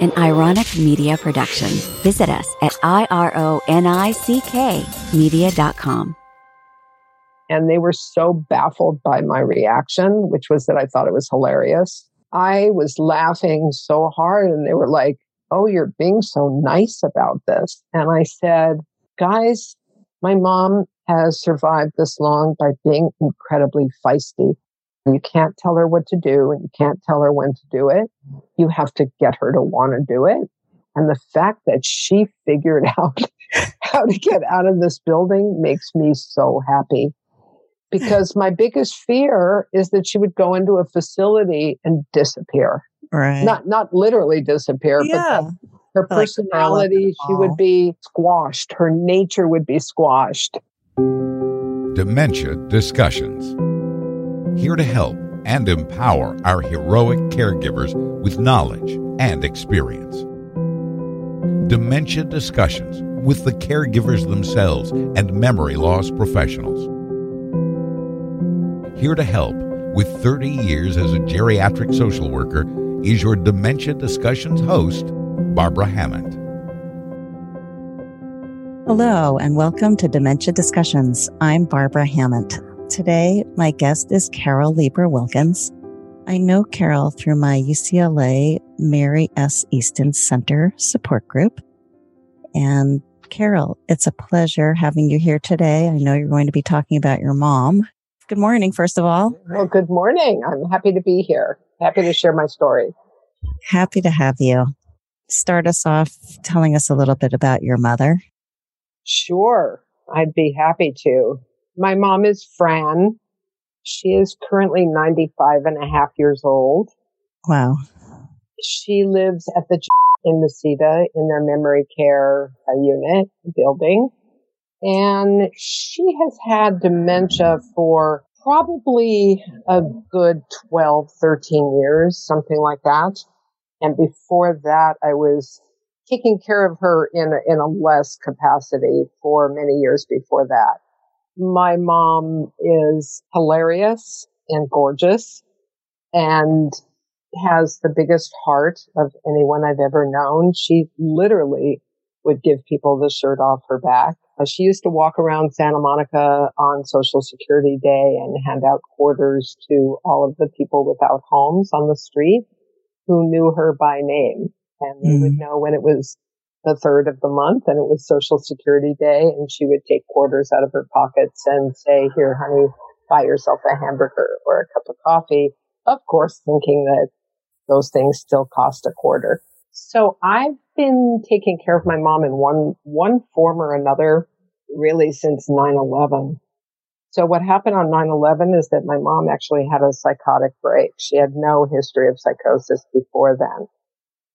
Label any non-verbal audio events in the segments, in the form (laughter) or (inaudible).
an Ironick media production. Visit us at I-R-O-N-I-C-K media.com. And they were so baffled by my reaction, which was that I thought it was hilarious. I was laughing so hard and they were like, Oh, you're being so nice about this. And I said, guys, my mom has survived this long by being incredibly feisty. You can't tell her what to do and you can't tell her when to do it. You have to get her to want to do it. And the fact that she (laughs) figured out how to get out of this building makes me so happy. Because my biggest fear is that she would go into a facility and disappear. Right. Not not literally disappear, yeah. but her Like personality, she would be squashed. Her nature would be squashed. Dementia Discussions. Here to help and empower our heroic caregivers with knowledge and experience. Dementia Discussions with the caregivers themselves and memory loss professionals. Here to help with 30 years as a geriatric social worker is your Dementia Discussions host, Barbara Hammond. Hello, and welcome to Dementia Discussions. I'm Barbara Hammond. Today, my guest is Carol Lieber Wilkins. I know Carol through my UCLA Mary S. Easton Center support group. And Carol, it's a pleasure having you here today. I know you're going to be talking about your mom. Good morning, first of all. Well, good morning. I'm happy to be here. Happy to share my story. Happy to have you. Start us off telling us a little bit about your mother. Sure, I'd be happy to. My mom is Fran. She is currently 95 and a half years old. Wow. She lives at the in Mesita in their memory care uh, unit building. And she has had dementia for probably a good 12, 13 years, something like that. And before that, I was taking care of her in a, in a less capacity for many years before that. My mom is hilarious and gorgeous and has the biggest heart of anyone I've ever known. She literally would give people the shirt off her back. Uh, She used to walk around Santa Monica on Social Security Day and hand out quarters to all of the people without homes on the street who knew her by name. And they would Mm. know when it was the third of the month and it was Social Security Day and she would take quarters out of her pockets and say, here, honey, buy yourself a hamburger or a cup of coffee. Of course, thinking that those things still cost a quarter. So I've been taking care of my mom in one, one form or another really since 9-11. So what happened on 9-11 is that my mom actually had a psychotic break. She had no history of psychosis before then,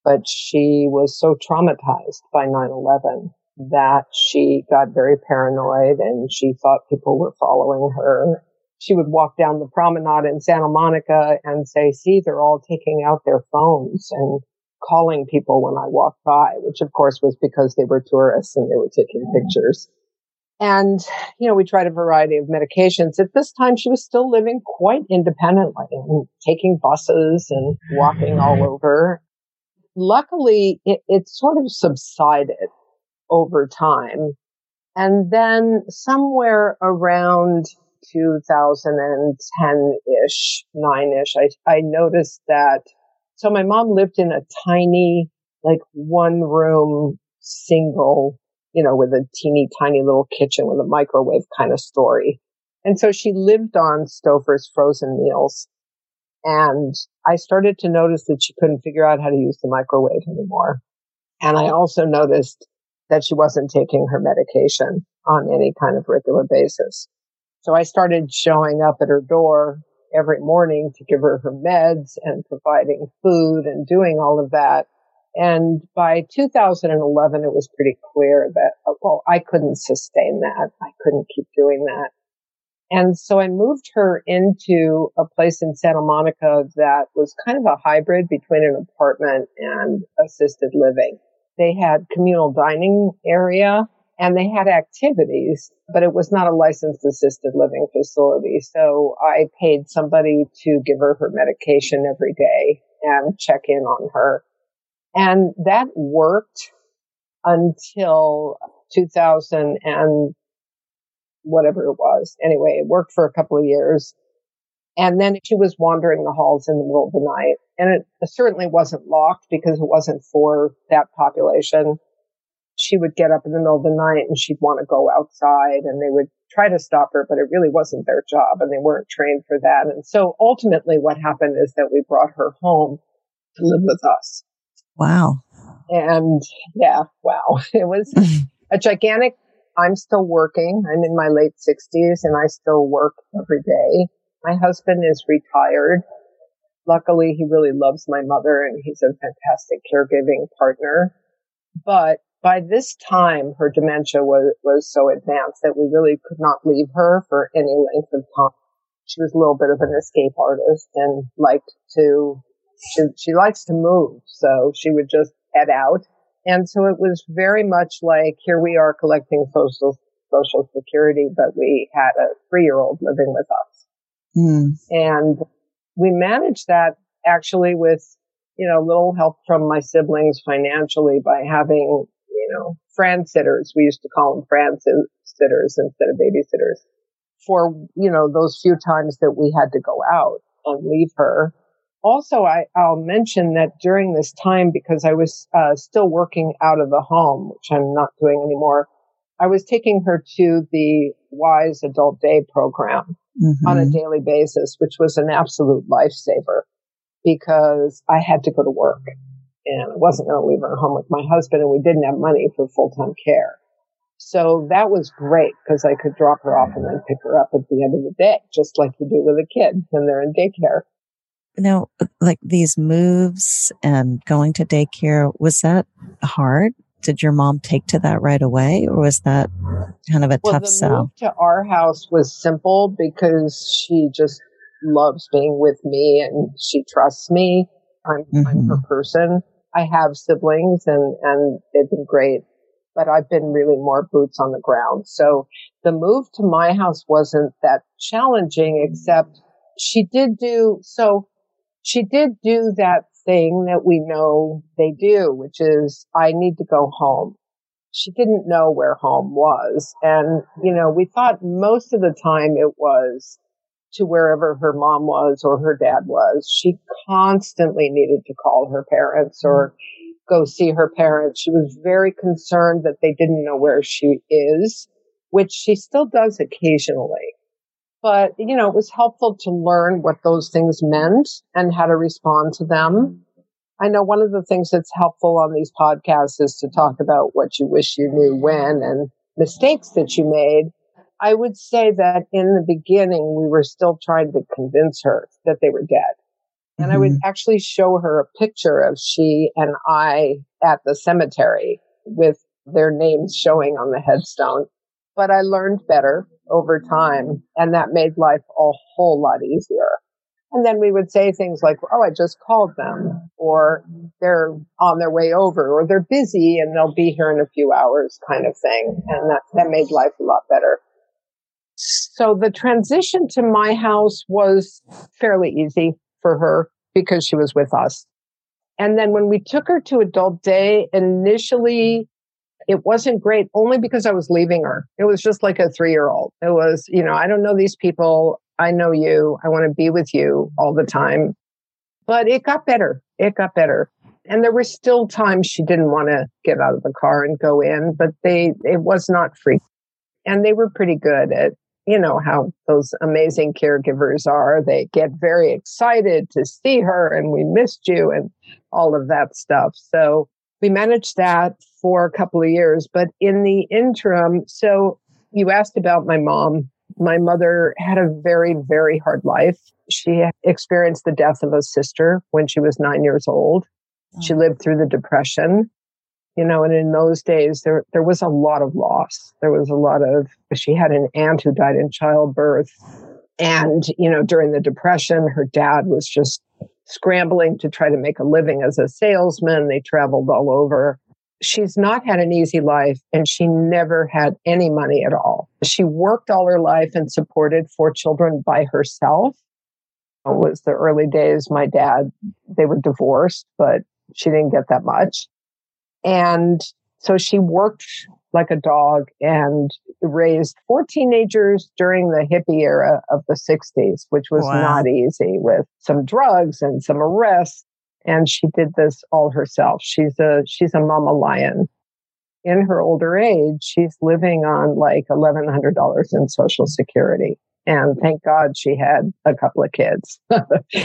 but she was so traumatized by 9-11 that she got very paranoid and she thought people were following her. She would walk down the promenade in Santa Monica and say, see, they're all taking out their phones and calling people when I walked by, which of course was because they were tourists and they were taking pictures. And, you know, we tried a variety of medications. At this time, she was still living quite independently and taking buses and walking all over. Luckily, it, it sort of subsided over time. And then somewhere around 2010-ish, 9-ish, I, I noticed that. So my mom lived in a tiny, like one room, single, you know, with a teeny tiny little kitchen with a microwave kind of story. And so she lived on Stouffer's frozen meals. And I started to notice that she couldn't figure out how to use the microwave anymore. And I also noticed that she wasn't taking her medication on any kind of regular basis. So I started showing up at her door every morning to give her her meds and providing food and doing all of that. And by 2011, it was pretty clear that, well, I couldn't sustain that. I couldn't keep doing that. And so I moved her into a place in Santa Monica that was kind of a hybrid between an apartment and assisted living. They had communal dining area and they had activities, but it was not a licensed assisted living facility. So I paid somebody to give her her medication every day and check in on her. And that worked until 2000 and whatever it was. Anyway, it worked for a couple of years. And then she was wandering the halls in the middle of the night. And it certainly wasn't locked because it wasn't for that population. She would get up in the middle of the night and she'd want to go outside and they would try to stop her, but it really wasn't their job and they weren't trained for that. And so ultimately what happened is that we brought her home to live with us. Wow. And yeah, wow. (laughs) It was (laughs) a gigantic, I'm still working. I'm in my late sixties and I still work every day. My husband is retired. Luckily, he really loves my mother and he's a fantastic caregiving partner. But by this time, her dementia was, was so advanced that we really could not leave her for any length of time. She was a little bit of an escape artist and liked to, she, she likes to move. So she would just head out. And so it was very much like here we are collecting social, social security, but we had a three year old living with us. Mm. And we managed that actually with, you know, little help from my siblings financially by having you know, friend sitters. We used to call them friend sitters instead of babysitters for, you know, those few times that we had to go out and leave her. Also, I, will mention that during this time, because I was uh, still working out of the home, which I'm not doing anymore, I was taking her to the Wise Adult Day program mm-hmm. on a daily basis, which was an absolute lifesaver because I had to go to work and I wasn't going to leave her home with my husband and we didn't have money for full-time care. So that was great because I could drop her off and then pick her up at the end of the day, just like you do with a kid when they're in daycare. Now, like these moves and going to daycare, was that hard? Did your mom take to that right away or was that kind of a well, tough the sell? Move to our house was simple because she just loves being with me and she trusts me. I'm, mm-hmm. I'm her person. I have siblings and, and they've been great, but I've been really more boots on the ground. So the move to my house wasn't that challenging, except she did do, so she did do that thing that we know they do, which is I need to go home. She didn't know where home was. And, you know, we thought most of the time it was to wherever her mom was or her dad was. She constantly needed to call her parents or go see her parents. She was very concerned that they didn't know where she is, which she still does occasionally. But, you know, it was helpful to learn what those things meant and how to respond to them. I know one of the things that's helpful on these podcasts is to talk about what you wish you knew when and mistakes that you made I would say that in the beginning, we were still trying to convince her that they were dead. And mm-hmm. I would mm-hmm. actually show her a picture of she and I at the cemetery with their names showing on the headstone. But I learned better over time and that made life a whole lot easier. And then we would say things like, Oh, I just called them or they're on their way over or they're busy and they'll be here in a few hours kind of thing. And that, that made life a lot better. So the transition to my house was fairly easy for her because she was with us. And then when we took her to adult day, initially it wasn't great only because I was leaving her. It was just like a three year old. It was, you know, I don't know these people. I know you. I want to be with you all the time. But it got better. It got better. And there were still times she didn't want to get out of the car and go in, but they, it was not free. And they were pretty good at you know how those amazing caregivers are. They get very excited to see her and we missed you and all of that stuff. So we managed that for a couple of years. But in the interim, so you asked about my mom. My mother had a very, very hard life. She experienced the death of a sister when she was nine years old. She oh. lived through the depression you know, and in those days there there was a lot of loss. There was a lot of she had an aunt who died in childbirth. And, you know, during the depression, her dad was just scrambling to try to make a living as a salesman. They traveled all over. She's not had an easy life and she never had any money at all. She worked all her life and supported four children by herself. It was the early days. My dad, they were divorced, but she didn't get that much. And so she worked like a dog and raised four teenagers during the hippie era of the 60s, which was wow. not easy with some drugs and some arrests. And she did this all herself. She's a, she's a mama lion. In her older age, she's living on like $1,100 in social security. And thank God she had a couple of kids. (laughs)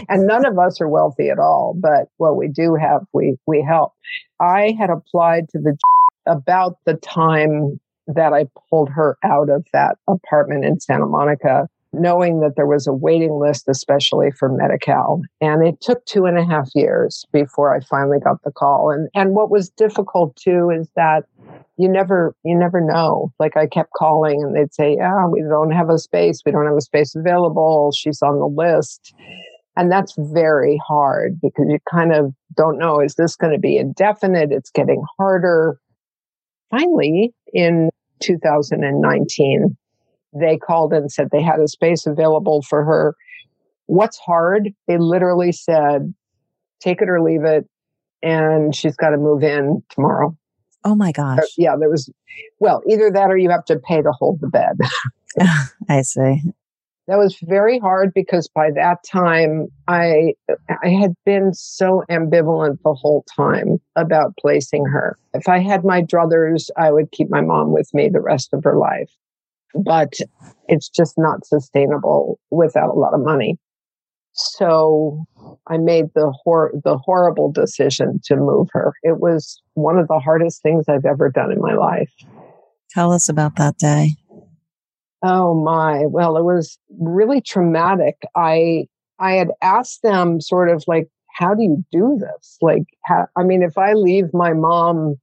and none of us are wealthy at all, but what we do have, we, we help. I had applied to the (laughs) about the time that I pulled her out of that apartment in Santa Monica, knowing that there was a waiting list, especially for Medi-Cal. And it took two and a half years before I finally got the call. And, and what was difficult too is that you never, you never know. Like I kept calling and they'd say, yeah, we don't have a space. We don't have a space available. She's on the list. And that's very hard because you kind of don't know, is this going to be indefinite? It's getting harder finally, in 2019, they called and said they had a space available for her. What's hard? They literally said, take it or leave it. And she's got to move in tomorrow. Oh my uh, gosh. yeah, there was, well, either that or you have to pay to hold the bed. (laughs) (laughs) I see that was very hard because by that time I I had been so ambivalent the whole time about placing her. If I had my druthers, I would keep my mom with me the rest of her life. But it's just not sustainable without a lot of money. So I made the hor- the horrible decision to move her. It was one of the hardest things I've ever done in my life. Tell us about that day. Oh my. Well, it was really traumatic. I I had asked them sort of like how do you do this? Like how, I mean if I leave my mom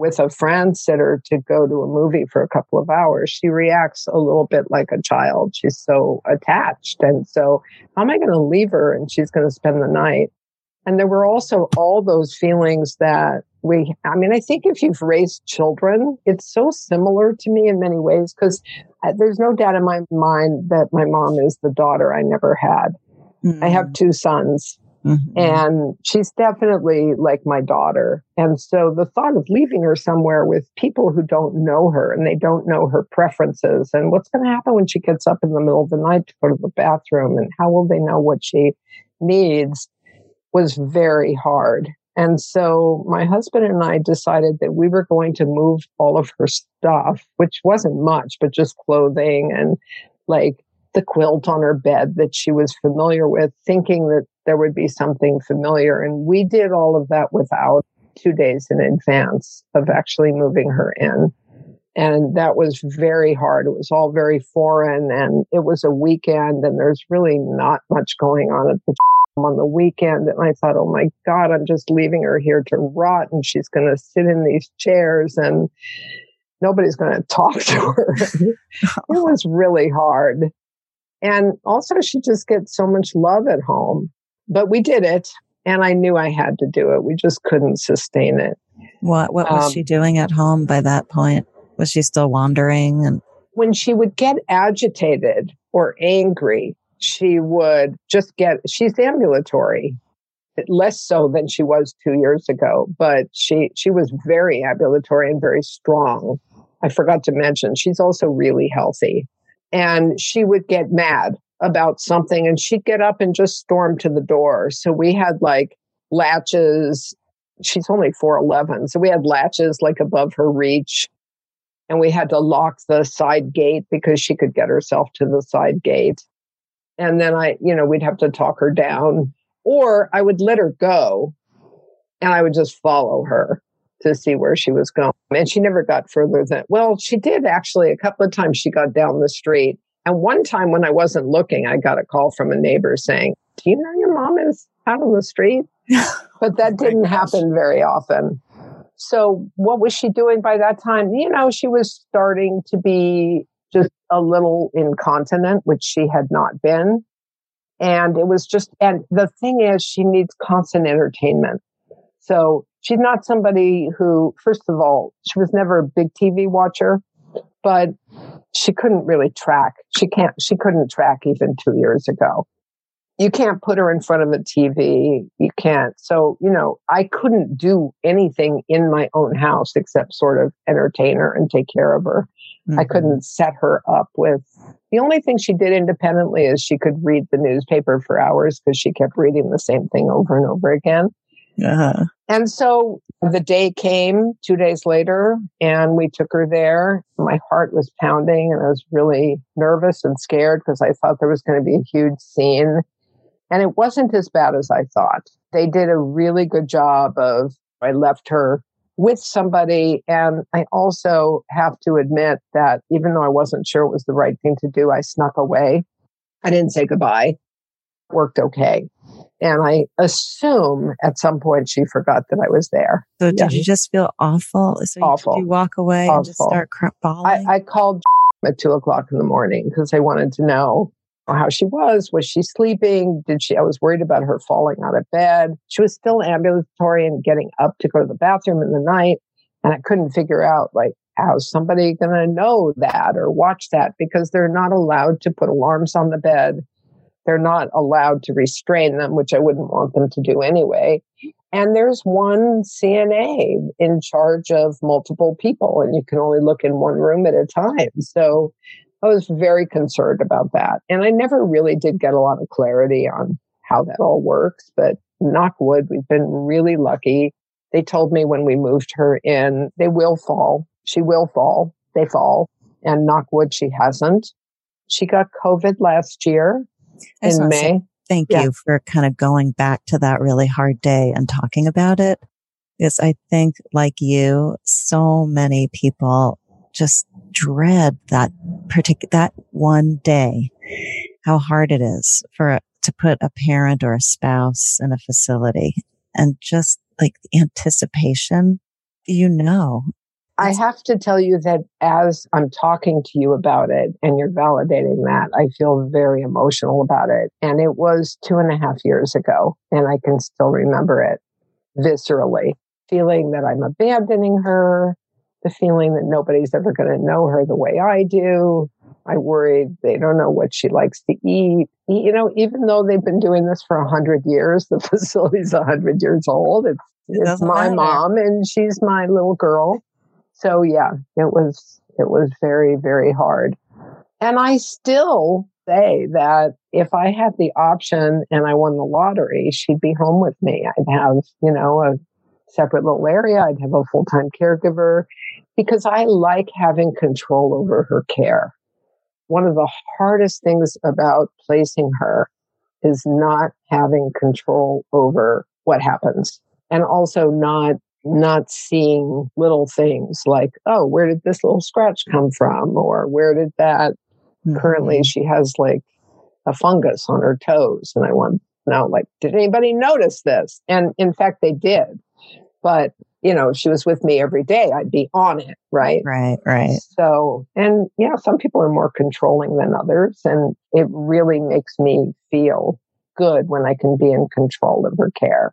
with a friend sitter to go to a movie for a couple of hours, she reacts a little bit like a child. She's so attached. And so, how am I going to leave her and she's going to spend the night? And there were also all those feelings that we, I mean, I think if you've raised children, it's so similar to me in many ways because there's no doubt in my mind that my mom is the daughter I never had. Mm-hmm. I have mm. two sons. Mm-hmm. And she's definitely like my daughter. And so the thought of leaving her somewhere with people who don't know her and they don't know her preferences and what's going to happen when she gets up in the middle of the night to go to the bathroom and how will they know what she needs was very hard. And so my husband and I decided that we were going to move all of her stuff, which wasn't much, but just clothing and like the quilt on her bed that she was familiar with, thinking that there would be something familiar. And we did all of that without two days in advance of actually moving her in. And that was very hard. It was all very foreign and it was a weekend and there's really not much going on at the (laughs) on the weekend. And I thought, oh my God, I'm just leaving her here to rot and she's going to sit in these chairs and nobody's going to (laughs) talk to her. it (laughs) was really hard. And also, she just gets so much love at home. But we did it. And I knew I had to do it. We just couldn't sustain it. What what was um, she doing at home by that point? Was she still wandering and when she would get agitated or angry, she would just get, she's ambulatory, less so than she was two years ago, but she, she was very ambulatory and very strong. I forgot to mention, she's also really healthy. And she would get mad about something and she'd get up and just storm to the door. So we had like latches. She's only 4'11. So we had latches like above her reach. And we had to lock the side gate because she could get herself to the side gate. And then I, you know, we'd have to talk her down or I would let her go and I would just follow her to see where she was going. And she never got further than, well, she did actually a couple of times she got down the street. And one time when I wasn't looking, I got a call from a neighbor saying, Do you know your mom is out on the street? (laughs) Oh but that didn't happen very often. So what was she doing by that time? You know, she was starting to be just a little incontinent, which she had not been. And it was just, and the thing is, she needs constant entertainment. So she's not somebody who, first of all, she was never a big TV watcher, but she couldn't really track. She can't, she couldn't track even two years ago. you can't put her in front of a TV. You can't. So, you know, I couldn't do anything in my own house except sort of entertain her and take care of her. Mm-hmm. I couldn't set her up with the only thing she did independently is she could read the newspaper for hours because she kept reading the same thing over and over again. Uh-huh. And so the day came two days later and we took her there. My heart was pounding and I was really nervous and scared because I thought there was going to be a huge scene. And it wasn't as bad as I thought. They did a really good job of, I left her with somebody. And I also have to admit that even though I wasn't sure it was the right thing to do, I snuck away. I didn't say goodbye. Worked okay. And I assume at some point she forgot that I was there. So did you just feel awful? So awful. You, you walk away awful. and just start bawling? I, I called (laughs) at two o'clock in the morning because I wanted to know how she was. Was she sleeping? Did she? I was worried about her falling out of bed. She was still ambulatory and getting up to go to the bathroom in the night. And I couldn't figure out like, how's somebody going to know that or watch that because they're not allowed to put alarms on the bed. They're not allowed to restrain them, which I wouldn't want them to do anyway. And there's one CNA in charge of multiple people, and you can only look in one room at a time. So I was very concerned about that. And I never really did get a lot of clarity on how that all works, but knock wood, we've been really lucky. They told me when we moved her in, they will fall. She will fall. They fall. And knock wood, she hasn't. She got COVID last year in May. Thank yeah. you for kind of going back to that really hard day and talking about it. Because I think, like you, so many people just dread that particular, that one day, how hard it is for to put a parent or a spouse in a facility and just like the anticipation, you know. I have to tell you that as I'm talking to you about it and you're validating that, I feel very emotional about it. And it was two and a half years ago, and I can still remember it viscerally, feeling that I'm abandoning her, the feeling that nobody's ever going to know her the way I do. I worried they don't know what she likes to eat. You know, even though they've been doing this for a hundred years, (laughs) the facility's a hundred years old. It's, it it's my matter. mom and she's my little girl. So yeah, it was, it was very, very hard. And I still say that if I had the option and I won the lottery, she'd be home with me. I'd have, you know, a separate little area. I'd have a full time caregiver because I like having control over her care. One of the hardest things about placing her is not having control over what happens and also not not seeing little things like oh where did this little scratch come from or where did that mm-hmm. currently she has like a fungus on her toes and i want to know like did anybody notice this and in fact they did but you know, she was with me every day, I'd be on it, right? Right, right. So, and yeah, some people are more controlling than others. And it really makes me feel good when I can be in control of her care.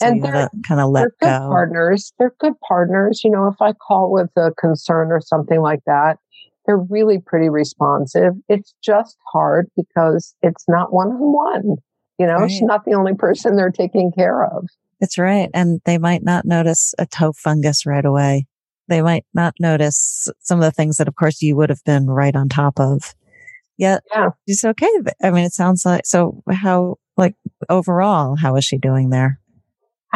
So and they're kind of let they're go. partners. They're good partners. You know, if I call with a concern or something like that, they're really pretty responsive. It's just hard because it's not one on one. You know, right. she's not the only person they're taking care of. It's right. And they might not notice a toe fungus right away. They might not notice some of the things that, of course, you would have been right on top of. Yet yeah. she's okay. I mean, it sounds like, so how, like overall, how is she doing there?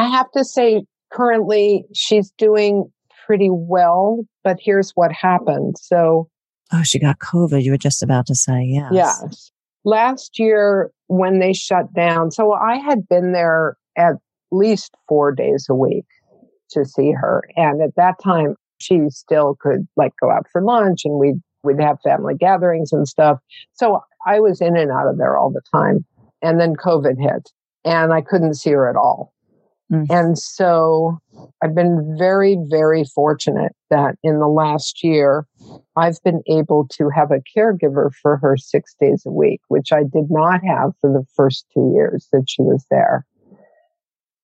I have to say, currently she's doing pretty well, but here's what happened. So, oh, she got COVID. You were just about to say, yes. Yes. Last year, when they shut down, so I had been there at least four days a week to see her. And at that time, she still could like go out for lunch and we'd, we'd have family gatherings and stuff. So I was in and out of there all the time. And then COVID hit and I couldn't see her at all. Mm. And so I've been very, very fortunate that in the last year, I've been able to have a caregiver for her six days a week, which I did not have for the first two years that she was there.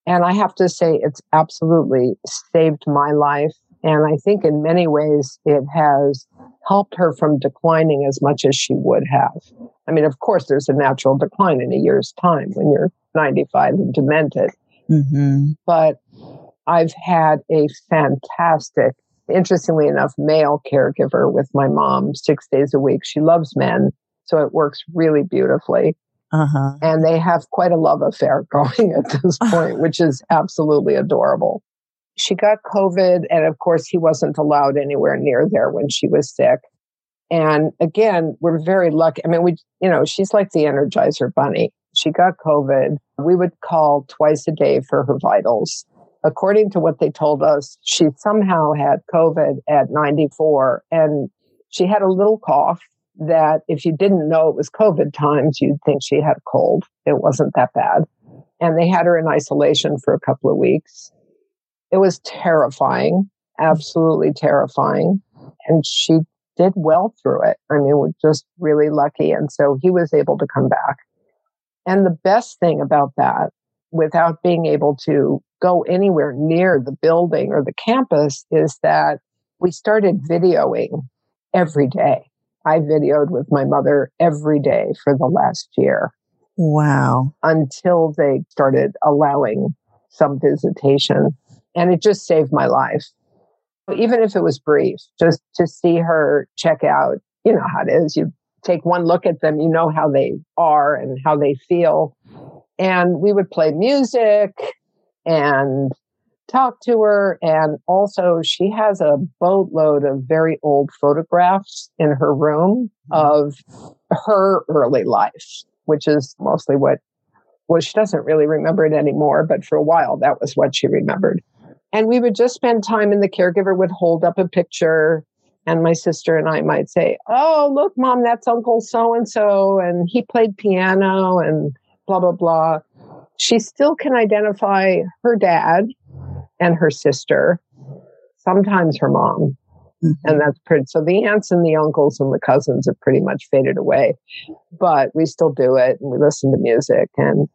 And I have to say, it's absolutely saved my life. And I think in many ways it has helped her from declining as much as she would have. I mean, of course, there's a natural decline in a year's time when you're 95 and demented. Mm-hmm. But I've had a fantastic, interestingly enough, male caregiver with my mom six days a week. She loves men, so it works really beautifully. Uh-huh. And they have quite a love affair (laughs) going at this (laughs) point, which is absolutely adorable. She got COVID, and of course, he wasn't allowed anywhere near there when she was sick. And again, we're very lucky. I mean, we, you know, she's like the Energizer Bunny. She got COVID. We would call twice a day for her vitals. According to what they told us, she somehow had COVID at 94 and she had a little cough that if you didn't know it was COVID times, you'd think she had a cold. It wasn't that bad. And they had her in isolation for a couple of weeks. It was terrifying, absolutely terrifying. And she did well through it. I mean, we're just really lucky. And so he was able to come back. And the best thing about that, without being able to go anywhere near the building or the campus, is that we started videoing every day. I videoed with my mother every day for the last year. Wow. Until they started allowing some visitation. And it just saved my life even if it was brief, just to see her check out, you know how it is. You take one look at them, you know how they are and how they feel. And we would play music and talk to her. And also, she has a boatload of very old photographs in her room mm-hmm. of her early life, which is mostly what, well, she doesn't really remember it anymore, but for a while, that was what she remembered. And we would just spend time and the caregiver would hold up a picture and my sister and I might say, Oh, look, mom, that's Uncle so and so. And he played piano and blah, blah, blah. She still can identify her dad and her sister, sometimes her mom. Mm-hmm. And that's pretty, so the aunts and the uncles and the cousins have pretty much faded away, but we still do it and we listen to music and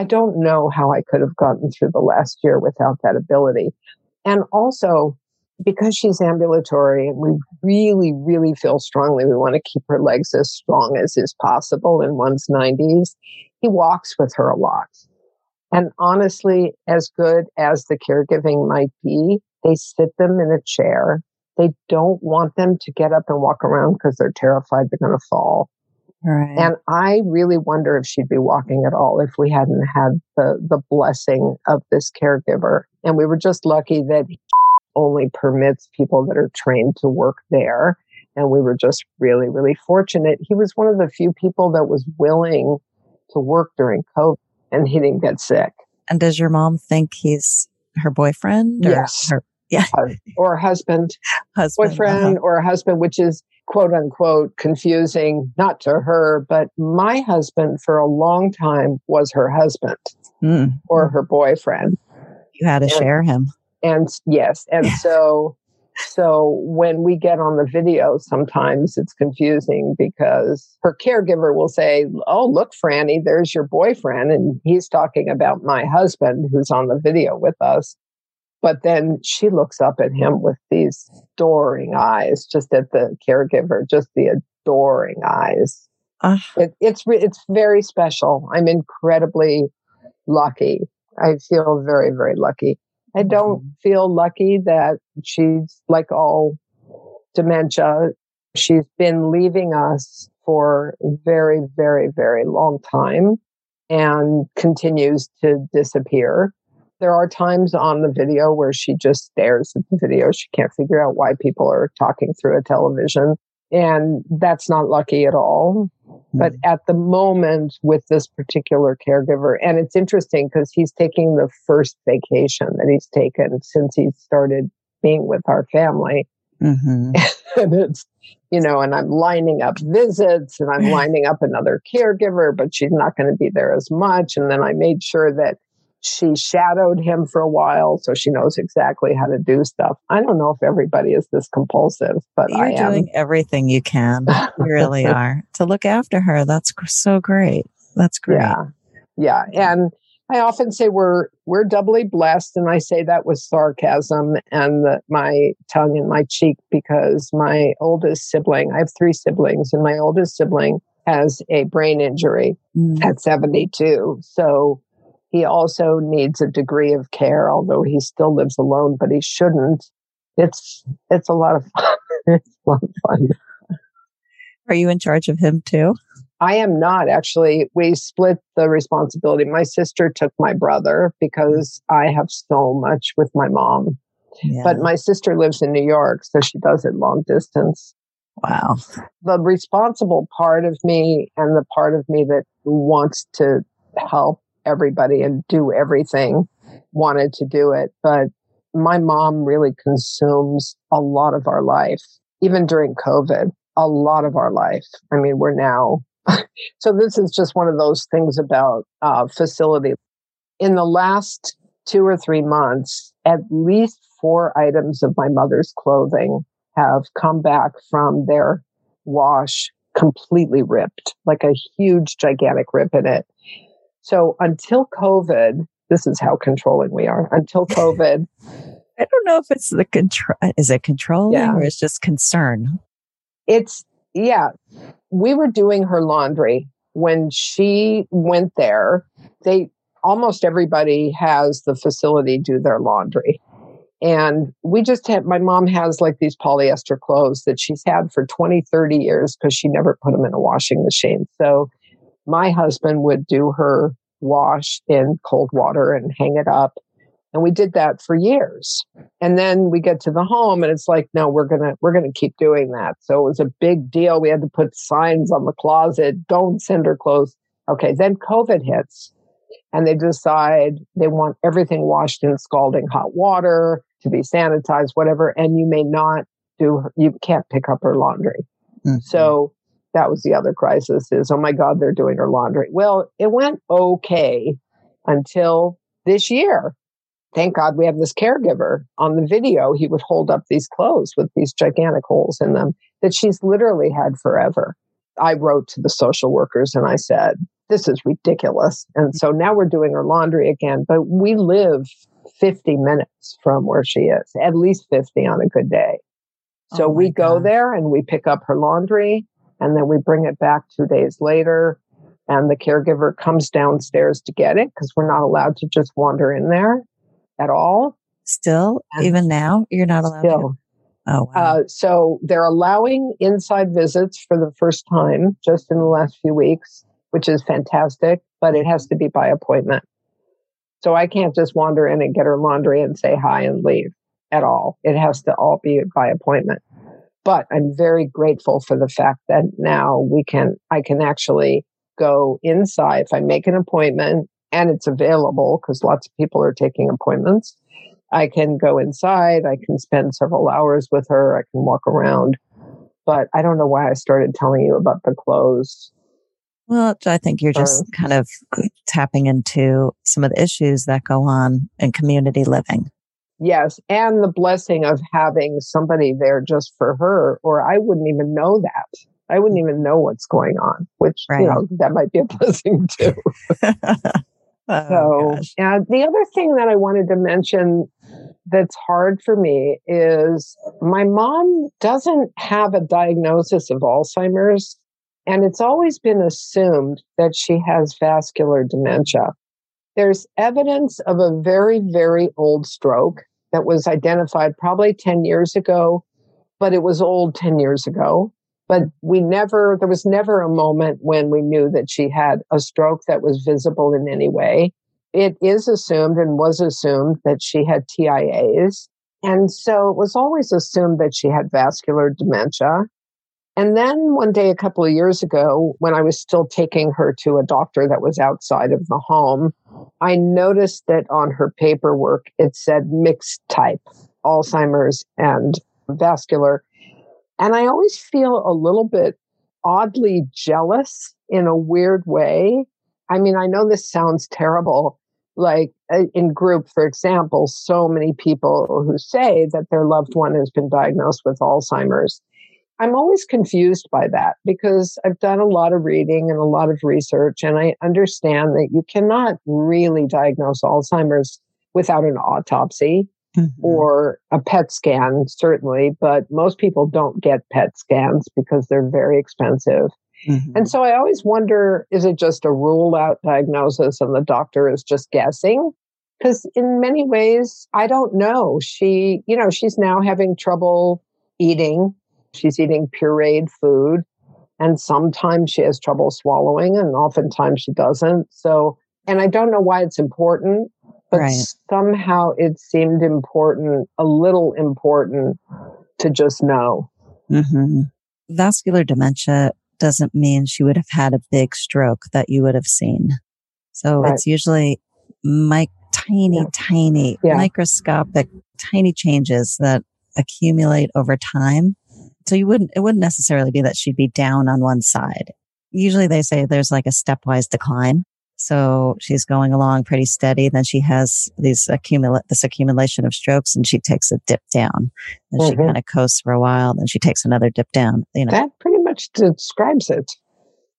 I don't know how I could have gotten through the last year without that ability. And also, because she's ambulatory and we really, really feel strongly we want to keep her legs as strong as is possible in one's 90s, he walks with her a lot. And honestly, as good as the caregiving might be, they sit them in a chair. They don't want them to get up and walk around because they're terrified they're going to fall. Right. And I really wonder if she'd be walking at all if we hadn't had the, the blessing of this caregiver. And we were just lucky that only permits people that are trained to work there. And we were just really, really fortunate. He was one of the few people that was willing to work during COVID and he didn't get sick. And does your mom think he's her boyfriend? Or yes. Her, yeah. or husband, (laughs) husband boyfriend uh-huh. or husband, which is quote unquote confusing, not to her, but my husband for a long time was her husband mm. or her boyfriend. You had to and, share him. And yes. And so, so when we get on the video, sometimes it's confusing because her caregiver will say, Oh, look, Franny, there's your boyfriend. And he's talking about my husband who's on the video with us. But then she looks up at him with these adoring eyes, just at the caregiver, just the adoring eyes. Uh, it, it's it's very special. I'm incredibly lucky. I feel very very lucky. I don't mm-hmm. feel lucky that she's like all dementia. She's been leaving us for a very very very long time and continues to disappear. There are times on the video where she just stares at the video. She can't figure out why people are talking through a television. And that's not lucky at all. Mm-hmm. But at the moment with this particular caregiver, and it's interesting because he's taking the first vacation that he's taken since he started being with our family. Mm-hmm. (laughs) and it's, you know, and I'm lining up visits and I'm (laughs) lining up another caregiver, but she's not going to be there as much. And then I made sure that she shadowed him for a while, so she knows exactly how to do stuff. I don't know if everybody is this compulsive, but you're I am. doing everything you can. You really (laughs) are to look after her. That's so great. That's great. Yeah, yeah, and I often say we're we're doubly blessed, and I say that with sarcasm and the, my tongue in my cheek because my oldest sibling, I have three siblings, and my oldest sibling has a brain injury Mm. at 72. So he also needs a degree of care, although he still lives alone, but he shouldn't. It's, it's a lot of fun. (laughs) it's a lot of fun. Are you in charge of him too? I am not actually. We split the responsibility. My sister took my brother because I have so much with my mom. Yeah. But my sister lives in New York, so she does it long distance. wow. The responsible part of me and the part of me that wants to help everybody and do everything wanted to do it. But my mom really consumes a lot of our life, even during COVID, a lot of our life. I mean, we're now, (laughs) so this is just one of those things about uh, facility. In the last two or three months, at least four items of my mother's clothing have come back from their wash completely ripped, like a huge, gigantic rip in it. So until COVID, this is how controlling we are. Until (laughs) COVID, I don't know if it's the control. Is it controlling Yeah. or it's just concern? it's, yeah, we were doing her laundry when she went there. They almost everybody has the facility do their laundry. And we just had, my mom has like these polyester clothes that she's had for 20, 30 years because she never put them in a washing machine. So my husband would do her wash in cold water and hang it up. And we did that for years. And then we get to the home and it's like, no, we're going to, we're going to keep doing that. So it was a big deal. We had to put signs on the closet. Don't send her clothes. Okay. Then COVID hits and they decide they want everything washed in scalding hot water to be sanitized, whatever. And you may not do, you can't pick up her laundry. Mhm. So that was the other crisis is, oh my God, they're doing her laundry. Well, it went okay until this year. Thank God we have this caregiver on the video. He would hold up these clothes with these gigantic holes in them that she's literally had forever. I wrote to the social workers and I said, this is ridiculous. And so now we're doing her laundry again, but we live 50 minutes from where she is, at least 50 on a good day. So Oh we go gosh. there and we pick up her laundry and then we bring it back two days later. And the caregiver comes downstairs to get it because we're not allowed to just wander in there at all. Still, And even now, you're not allowed to. Oh, wow. Uh, so they're allowing inside visits for the first time just in the last few weeks, which is fantastic, but it has to be by appointment. So I can't just wander in and get her laundry and say hi and leave at all. It has to all be by appointment. But I'm very grateful for the fact that now we can, I can actually go inside if I make an appointment and it's available because lots of people are taking appointments. I can go inside. I can spend several hours with her. I can walk around. But I don't know why I started telling you about the clothes. well, I think you're just kind of tapping into some of the issues that go on in community living. Yes. And the blessing of having somebody there just for her, or I wouldn't even know that. I wouldn't even know what's going on, which, Right. you know, that might be a (laughs) blessing too. (laughs) oh, So, and the other thing that I wanted to mention that's hard for me is my mom doesn't have a diagnosis of Alzheimer's, and it's always been assumed that she has vascular dementia. There's evidence of a very, very old stroke that was identified probably 10 years ago, but it was old 10 years ago. But we never, there was never a moment when we knew that she had a stroke that was visible in any way. It is assumed and was assumed that she had TIAs. And so it was always assumed that she had vascular dementia. And then one day, a couple of years ago, when I was still taking her to a doctor that was outside of the home, I noticed that on her paperwork, it said mixed type, Alzheimer's and vascular. And I always feel a little bit oddly jealous in a weird way. I mean, I know this sounds terrible. Like uh, in group, for example, so many people who say that their loved one has been diagnosed with Alzheimer's. I'm always confused by that because I've done a lot of reading and a lot of research, and I understand that you cannot really diagnose Alzheimer's without an autopsy Mhm. or a PET scan, certainly, but most people don't get PET scans because they're very expensive. Mhm. And so I always wonder is it just a rule out diagnosis and the doctor is just guessing? Because in many ways, I don't know. She, you know, she's now having trouble eating. She's eating pureed food. And sometimes she has trouble swallowing, and oftentimes she doesn't. So, and I don't know why it's important, but Right. somehow it seemed important, a little important to just know. hmm Vascular dementia doesn't mean she would have had a big stroke that you would have seen. So Right. it's usually mic- tiny, Yeah. tiny, Yeah. microscopic, tiny changes that accumulate over time. So you wouldn't, it wouldn't necessarily be that she'd be down on one side. Usually they say there's like a stepwise decline. So she's going along pretty steady. Then she has these accumulate, this accumulation of strokes and she takes a dip down. Then she Mhm. kind of coasts for a while. Then she takes another dip down. You know, that, pretty much describes it.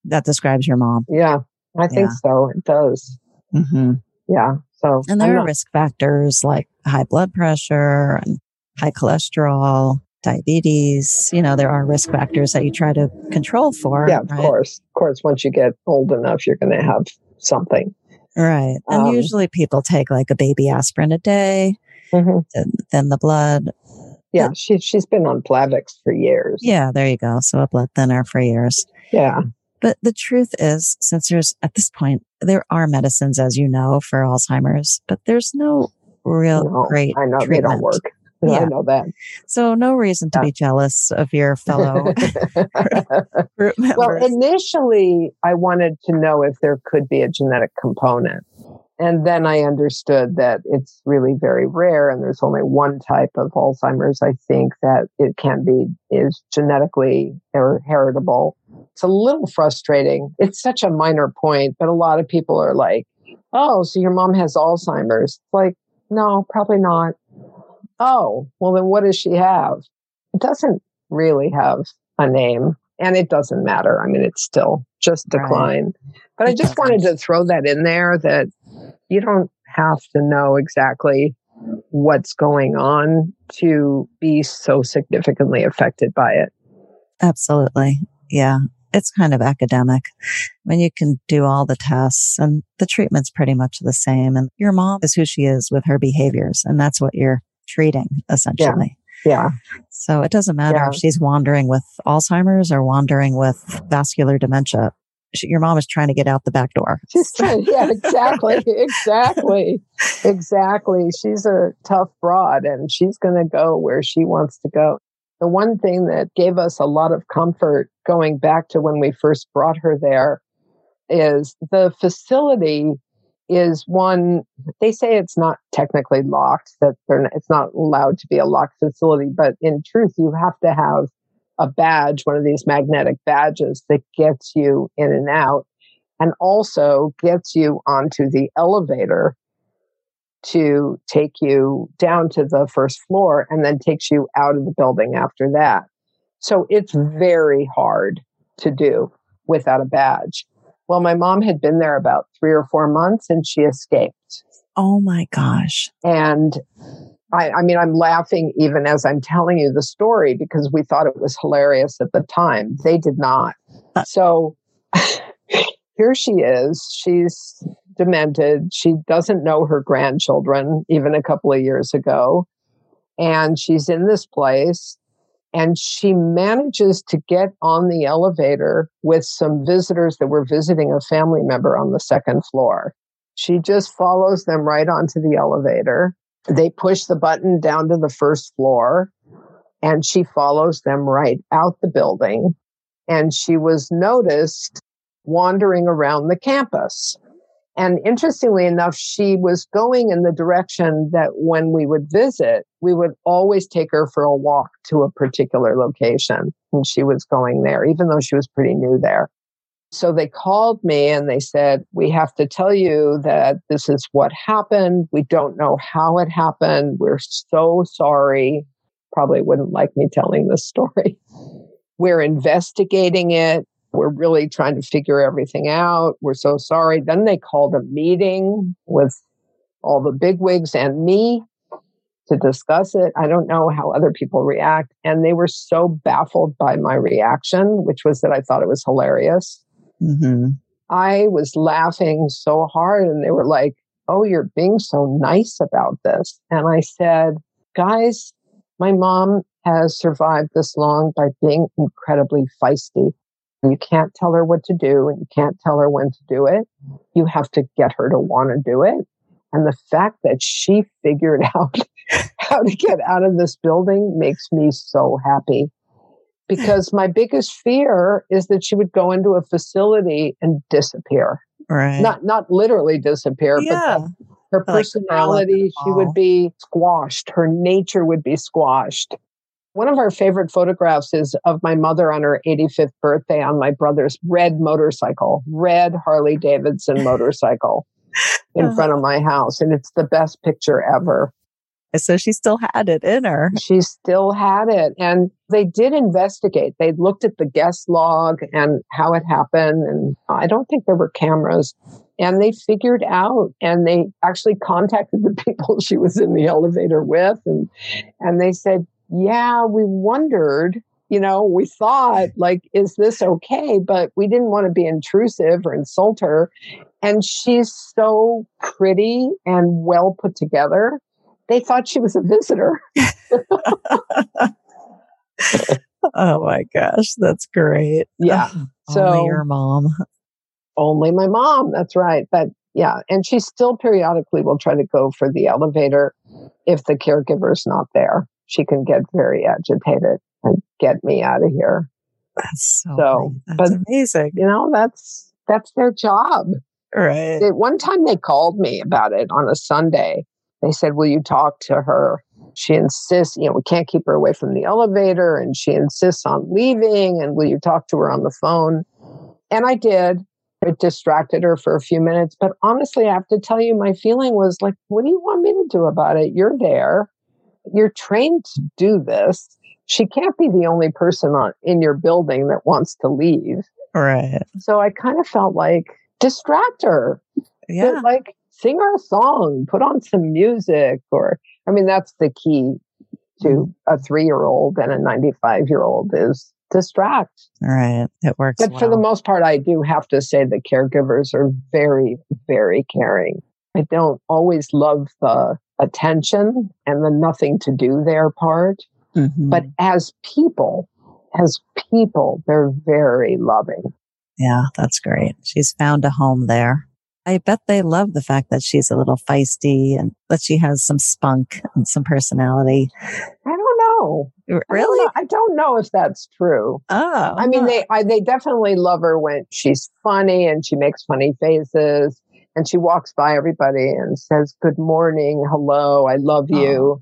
That describes your mom. Yeah, I think Yeah. so. It does. hmm Yeah. So, And I'm there are not- risk factors like high blood pressure and high cholesterol, diabetes. You know, there are risk factors that you try to control for. yeah, of right? course. Of course, once you get old enough, you're going to have something. Right. And Um, usually people take like a baby aspirin a day, Mhm. then, then the blood. Yeah, she, she's been on Plavix for years. Yeah, there you go. So a blood thinner for years. Yeah. But the truth is, since there's at this point, there are medicines, as you know, for Alzheimer's, but there's no real No, great I know they treatment. don't work. (laughs) I Yeah. know that. So no reason to Yeah. be jealous of your fellow (laughs) group members. well, initially, I wanted to know if there could be a genetic component. And then I understood that it's really very rare, and there's only one type of Alzheimer's, I think, that it can be is genetically or heritable. It's a little frustrating. It's such a minor point, but a lot of people are like, oh, so your mom has Alzheimer's. It's like, no, probably not. Oh, well, then what does she have? It doesn't really have a name and it doesn't matter. I mean, it's still just Right. decline. But I just wanted to throw that in there that you don't have to know exactly what's going on to be so significantly affected by it. Absolutely. Yeah. It's kind of academic when you can do all the tests and the treatment's pretty much the same. And your mom is who she is with her behaviors. And that's what you're treating essentially. Yeah. So it doesn't matter Yeah. if she's wandering with Alzheimer's or wandering with vascular dementia. She, your mom is trying to get out the back door. She's (laughs) trying, yeah, exactly, exactly, exactly. She's a tough broad and she's going to go where she wants to go. The one thing that gave us a lot of comfort going back to when we first brought her there is the facility is one they say it's not technically locked that not, it's not allowed to be a locked facility but in truth you have to have a badge one of these magnetic badges that gets you in and out and also gets you onto the elevator to take you down to the first floor and then takes you out of the building after that. So it's very hard to do without a badge. Well, my mom had been there about three or four months and she escaped. Oh my gosh. And I, I mean, I'm laughing even as I'm telling you the story because we thought it was hilarious at the time. They did not. Uh. So (laughs) here she is. She's demented. She doesn't know her grandchildren even a couple of years ago. And she's in this place and she manages to get on the elevator with some visitors that were visiting a family member on the second floor. She just follows them right onto the elevator. They push the button down to the first floor and she follows them right out the building. And she was noticed wandering around the campus. And interestingly enough, she was going in the direction that when we would visit, we would always take her for a walk to a particular location. And she was going there, even though she was pretty new there. So they called me and they said, We have to tell you that this is what happened. We don't know how it happened. We're so sorry. Probably wouldn't like me telling this story. (laughs) We're investigating it. We're really trying to figure everything out. We're so sorry. Then they called a meeting with all the bigwigs and me to discuss it. I don't know how other people react. And they were so baffled by my reaction, which was that I thought it was hilarious. Mm-hmm. I was laughing so hard and they were like, Oh, you're being so nice about this. And I said, Guys, my mom has survived this long by being incredibly feisty. You can't tell her what to do and you can't tell her when to do it. You have to get her to want to do it. And the fact that she (laughs) figured out (laughs) how to get out of this building makes me so happy. Because my biggest fear is that she would go into a facility and disappear. Right. Not not literally disappear, yeah. but her Like curl up in a personality, she would be squashed. Her nature would be squashed. One of our favorite photographs is of my mother on her 85th birthday on my brother's red motorcycle, red Harley Davidson (laughs) motorcycle in Oh. front of my house. And it's the best picture ever. so she still had it in her. She still had it. And they did investigate. They looked at the guest log and how it happened. And I don't think there were cameras. And they figured out and they actually contacted the (laughs) people she was in the elevator with. And, and they said, yeah, we wondered, you know, we thought like, is this okay? But we didn't want to be intrusive or insult her. And she's so pretty and well put together. They thought she was a visitor. (laughs) Oh my gosh, that's great. Yeah. So- only your mom. only my mom. That's right. But yeah, and she still periodically will try to go for the elevator if the caregiver's not there. She can get very agitated and get me out of here. That's so, So, that's but- amazing. You know, that's that's their job. Right. They- one time they called me about it on a Sunday. They said, "Will you talk to her?" She insists, you know, we can't keep her away from the elevator, and she insists on leaving. And will you talk to her on the phone? And I did. It distracted her for a few minutes. But honestly, I have to tell you, my feeling was like, what do you want me to do about it? You're there. You're trained to do this. She can't be the only person on, in your building that wants to leave. Right. So I kind of felt like distract her. Yeah. But, like sing her a song, put on some music, or I mean, that's the key to mm-hmm. a three year old and a 95 year old is distract. Right. It works. But for the most part, I do have to say the caregivers are very, very caring. I don't always love the attention and the nothing to do their part, Mhm. but as people, as people, they're very loving. yeah, that's great. She's found a home there. I bet they love the fact that she's a little feisty and that she has some spunk and some personality. I don't know. R- I don't Really? know- I don't know if that's true. Oh, I mean, huh. they I, they definitely love her when she's funny and she makes funny faces and she walks by everybody and says good morning, hello, I love you.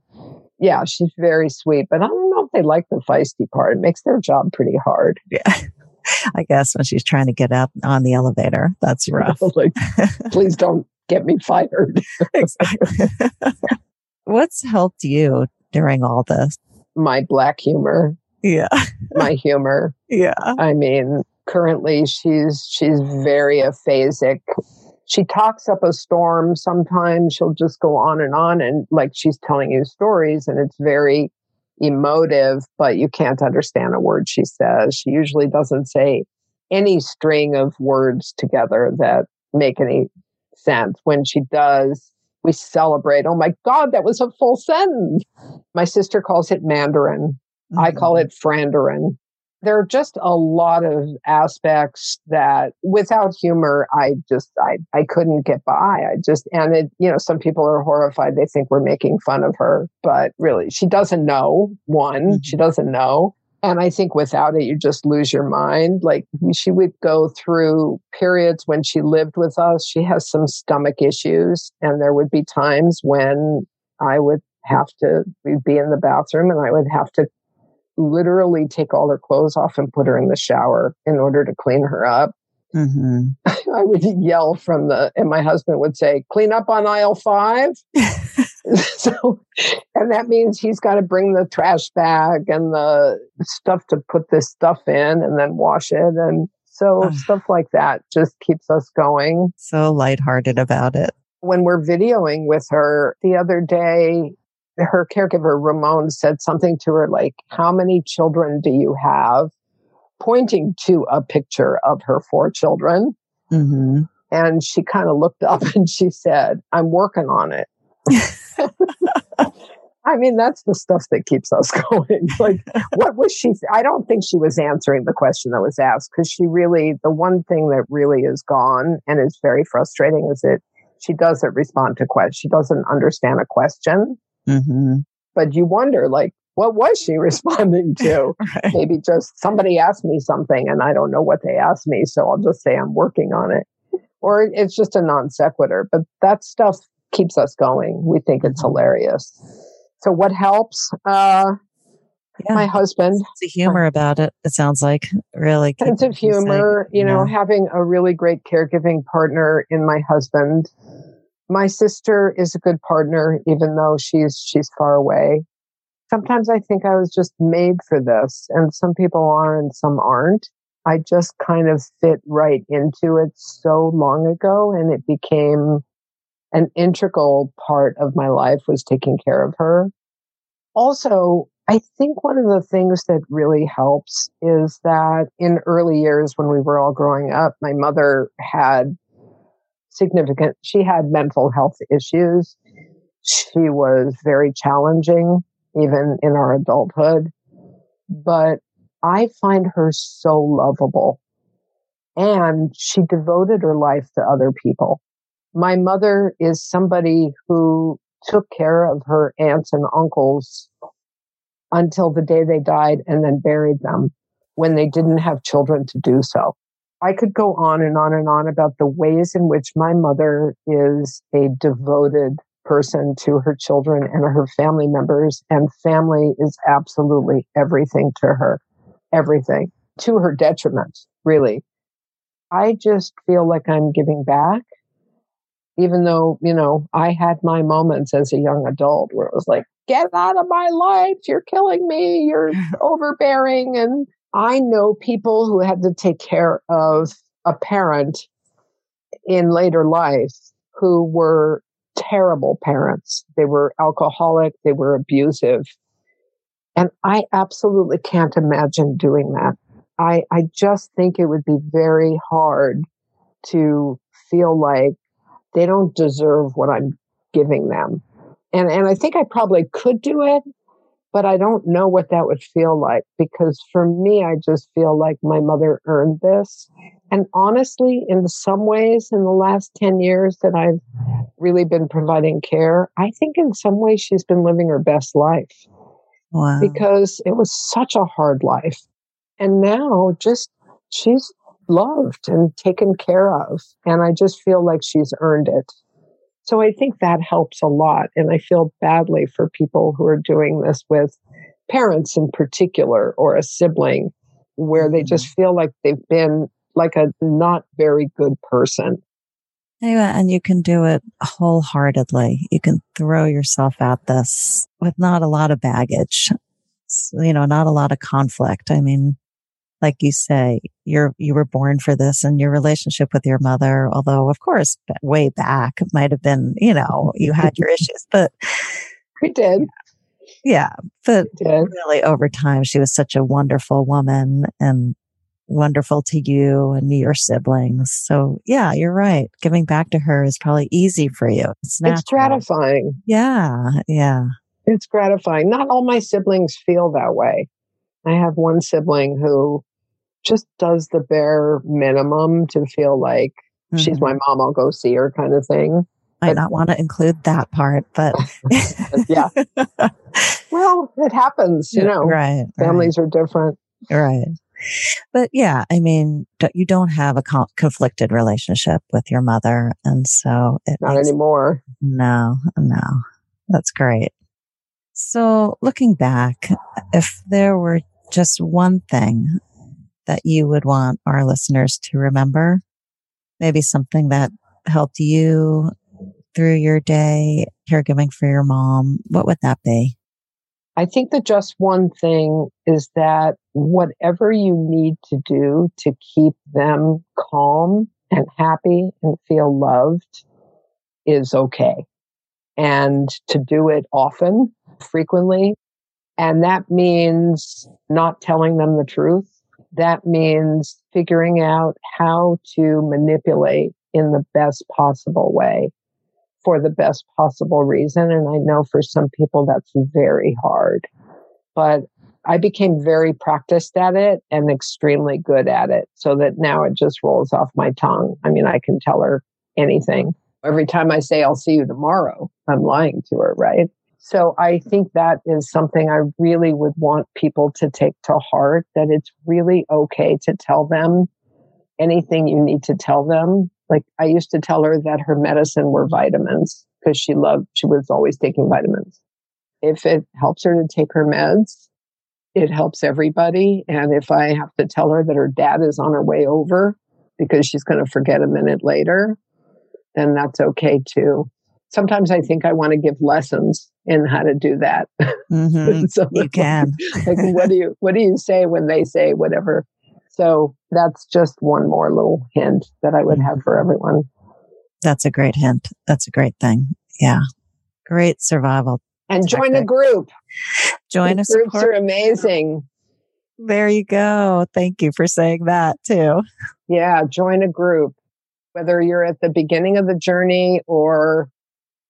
Yeah, she's very sweet, but I don't know if they like the feisty part. It makes their job pretty hard. Yeah. (laughs) I guess when she's trying to get up on the elevator, that's (laughs) rough. like, (laughs) please don't get me fired. exactly. What's helped you during all this? My black humor, Yeah. my humor. Yeah. I mean, currently she's she's very aphasic. She talks up a storm. Sometimes she'll just go on and on and like she's telling you stories and it's very emotive, but you can't understand a word she says. She usually doesn't say any string of words together that make any sense. When she does, we celebrate. Oh my God, that was a full sentence. My sister calls it Mandarin. I call Mm-hmm. it Frandarin. There are just a lot of aspects that without humor, I just, I, I couldn't get by. I just, and it, you know, some people are horrified. They think we're making fun of her, but really she doesn't know one, Mhm. she doesn't know. And I think without it, you just lose your mind. Like she would go through periods when she lived with us. She has some stomach issues and there would be times when I would have to we'd be in the bathroom and I would have to literally take all her clothes off and put her in the shower in order to clean her up. hmm (laughs) I would yell from the, and my husband would say, clean up on aisle five. (laughs) so, and that means he's got to bring the trash bag and the stuff to put this stuff in and then wash it. And so (sighs) stuff like that just keeps us going. so lighthearted about it. when we're videoing with her the other day, her caregiver, Ramon, said something to her like, How many children do you have? Pointing to a picture of her four children. Mm-hmm. And she kind of looked up and she said, I'm working on it. (laughs) I mean, that's the stuff that keeps us (laughs) going. like, what was she? I don't think she was answering the question that was asked because she really, the one thing that really is gone and is very frustrating is that she doesn't respond to questions. She doesn't understand a question. Mm-hmm. But you wonder, like, what was she (laughs) responding to? (laughs) Right. Maybe just somebody asked me something and I don't know what they asked me. So I'll just say I'm working on it. Or it's just a non sequitur. But that stuff keeps us going. We think it's Mhm. hilarious. So what helps? Uh, Yeah. my husband, Sense of humor about it. It sounds like really sense of keeps you saying, humor, you know, yeah. having a really great caregiving partner in my husband. My sister is a good partner, even though she's she's far away. Sometimes I think I was just made for this, and some people are and some aren't. I just kind of fit right into it so long ago, and it became an integral part of my life was taking care of her. Also, I think one of the things that really helps is that in early years when we were all growing up, my mother had significant, she had mental health issues. She was very challenging, even in our adulthood. But I find her so lovable. And she devoted her life to other people. My mother is somebody who took care of her aunts and uncles until the day they died and then buried them when they didn't have children to do so. I could go on and on and on about the ways in which my mother is a devoted person to her children and her family members, and family is absolutely everything to her, everything to her detriment, really. I just feel like I'm giving back, even though, you know, I had my moments as a young adult where it was like, get out of my life. You're killing me. You're (laughs) overbearing. And I know people who had to take care of a parent in later life who were terrible parents. They were alcoholic, they were abusive. And I absolutely can't imagine doing that. I, I just think it would be very hard to feel like they don't deserve what I'm giving them. And, and I think I probably could do it, but I don't know what that would feel like because for me, I just feel like my mother earned this. And honestly, in some ways, in the last 10 years that I've really been providing care, I think in some ways she's been living her best life Wow. because it was such a hard life. And now just she's loved and taken care of. And I just feel like she's earned it. So I think that helps a lot. And I feel badly for people who are doing this with parents in particular or a sibling where they just mm-hmm. feel like they've been like a not very good person. Yeah, uh, and you can do it wholeheartedly. You can throw yourself at this with not a lot of baggage, you know, not a lot of conflict. I mean, like you say, you're, you were born for this and your relationship with your mother, although of course, way back it might have been, you know, you had your (laughs) issues, but We did. yeah, but really over time, she was such a wonderful woman and wonderful to you and your siblings. So yeah, you're right. Giving back to her is probably easy for you. It's natural. It's gratifying. Yeah. Yeah. It's gratifying. Not all my siblings feel that way. I have one sibling who just does the bare minimum to feel like she's Mhm. my mom, I'll go see her kind of thing. I but- not want to include that part, but (laughs) Yeah. (laughs) Well, it happens, you know. right. Families are different. Right. right. But yeah, I mean, you don't have a conflicted relationship with your mother. And so it Not makes anymore. No, no. That's great. So looking back, if there were just one thing that you would want our listeners to remember, maybe something that helped you through your day, caregiving for your mom, what would that be? I think that just one thing is that whatever you need to do to keep them calm and happy and feel loved is okay. And to do it often frequently. And that means not telling them the truth. That means figuring out how to manipulate in the best possible way for the best possible reason. And I know for some people that's very hard, but I became very practiced at it and extremely good at it so that now it just rolls off my tongue. I mean, I can tell her anything. Every time I say, I'll see you tomorrow, I'm lying to her, right? So I think that is something I really would want people to take to heart that it's really okay to tell them anything you need to tell them. Like I used to tell her that her medicine were vitamins because she loved, she was always taking vitamins. If it helps her to take her meds, it helps everybody. And if I have to tell her that her dad is on her way over because she's going to forget a minute later, then that's okay too. Sometimes I think I want to give lessons in how to do that. Mm-hmm. (laughs) so you can. (laughs) like, what do you what do you say when they say whatever? So that's just one more little hint that I would have for Mm-hmm. everyone. That's a great hint. That's a great thing. Yeah. Great survival. And join a group. Join The a groups support. are amazing. There you go. Thank you for saying that too. Yeah, join a group. Whether you're at the beginning of the journey or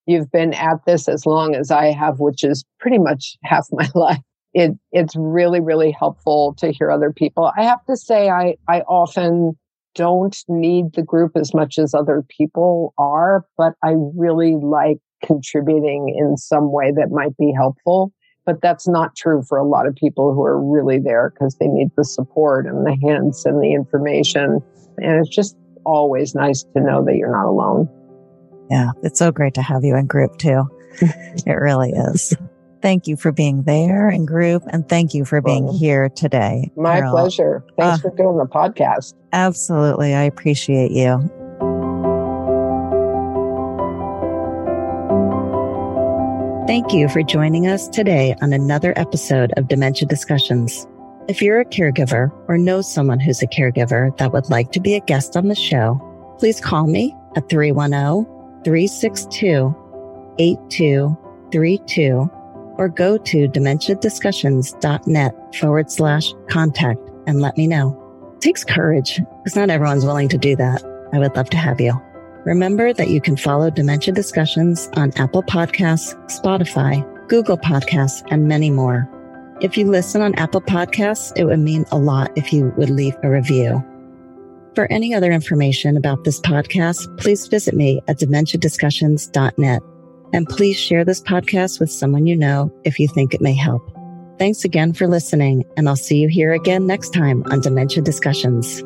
you've been at this as long as I have, which is pretty much half my (laughs) life. It it's really, really helpful to hear other people. I have to say I I often don't need the group as much as other people are, but I really like contributing in some way that might be helpful. But that's not true for a lot of people who are really there because they need the support and the hints and the information. And it's just always nice to know that you're not alone. Yeah. It's so great to have you in group too. (laughs) it really is. Thank you for being there in group and thank you for being here today. My Carol. pleasure. Thanks Ah. for doing the podcast. Absolutely. I appreciate you. Thank you for joining us today on another episode of Dementia Discussions. If you're a caregiver or know someone who's a caregiver that would like to be a guest on the show, please call me at oh, 310 362 8232 or go to dementiadiscussions.net forward slash contact and let me know. It takes courage because not everyone's willing to do that. I would love to have you. Remember that you can follow Dementia Discussions on Apple Podcasts, Spotify, Google Podcasts, and many more. If you listen on Apple Podcasts, it would mean a lot if you would leave a review. For any other information about this podcast, please visit me at dementiadiscussions.net. And please share this podcast with someone you know if you think it may help. Thanks again for listening, and I'll see you here again next time on Dementia Discussions.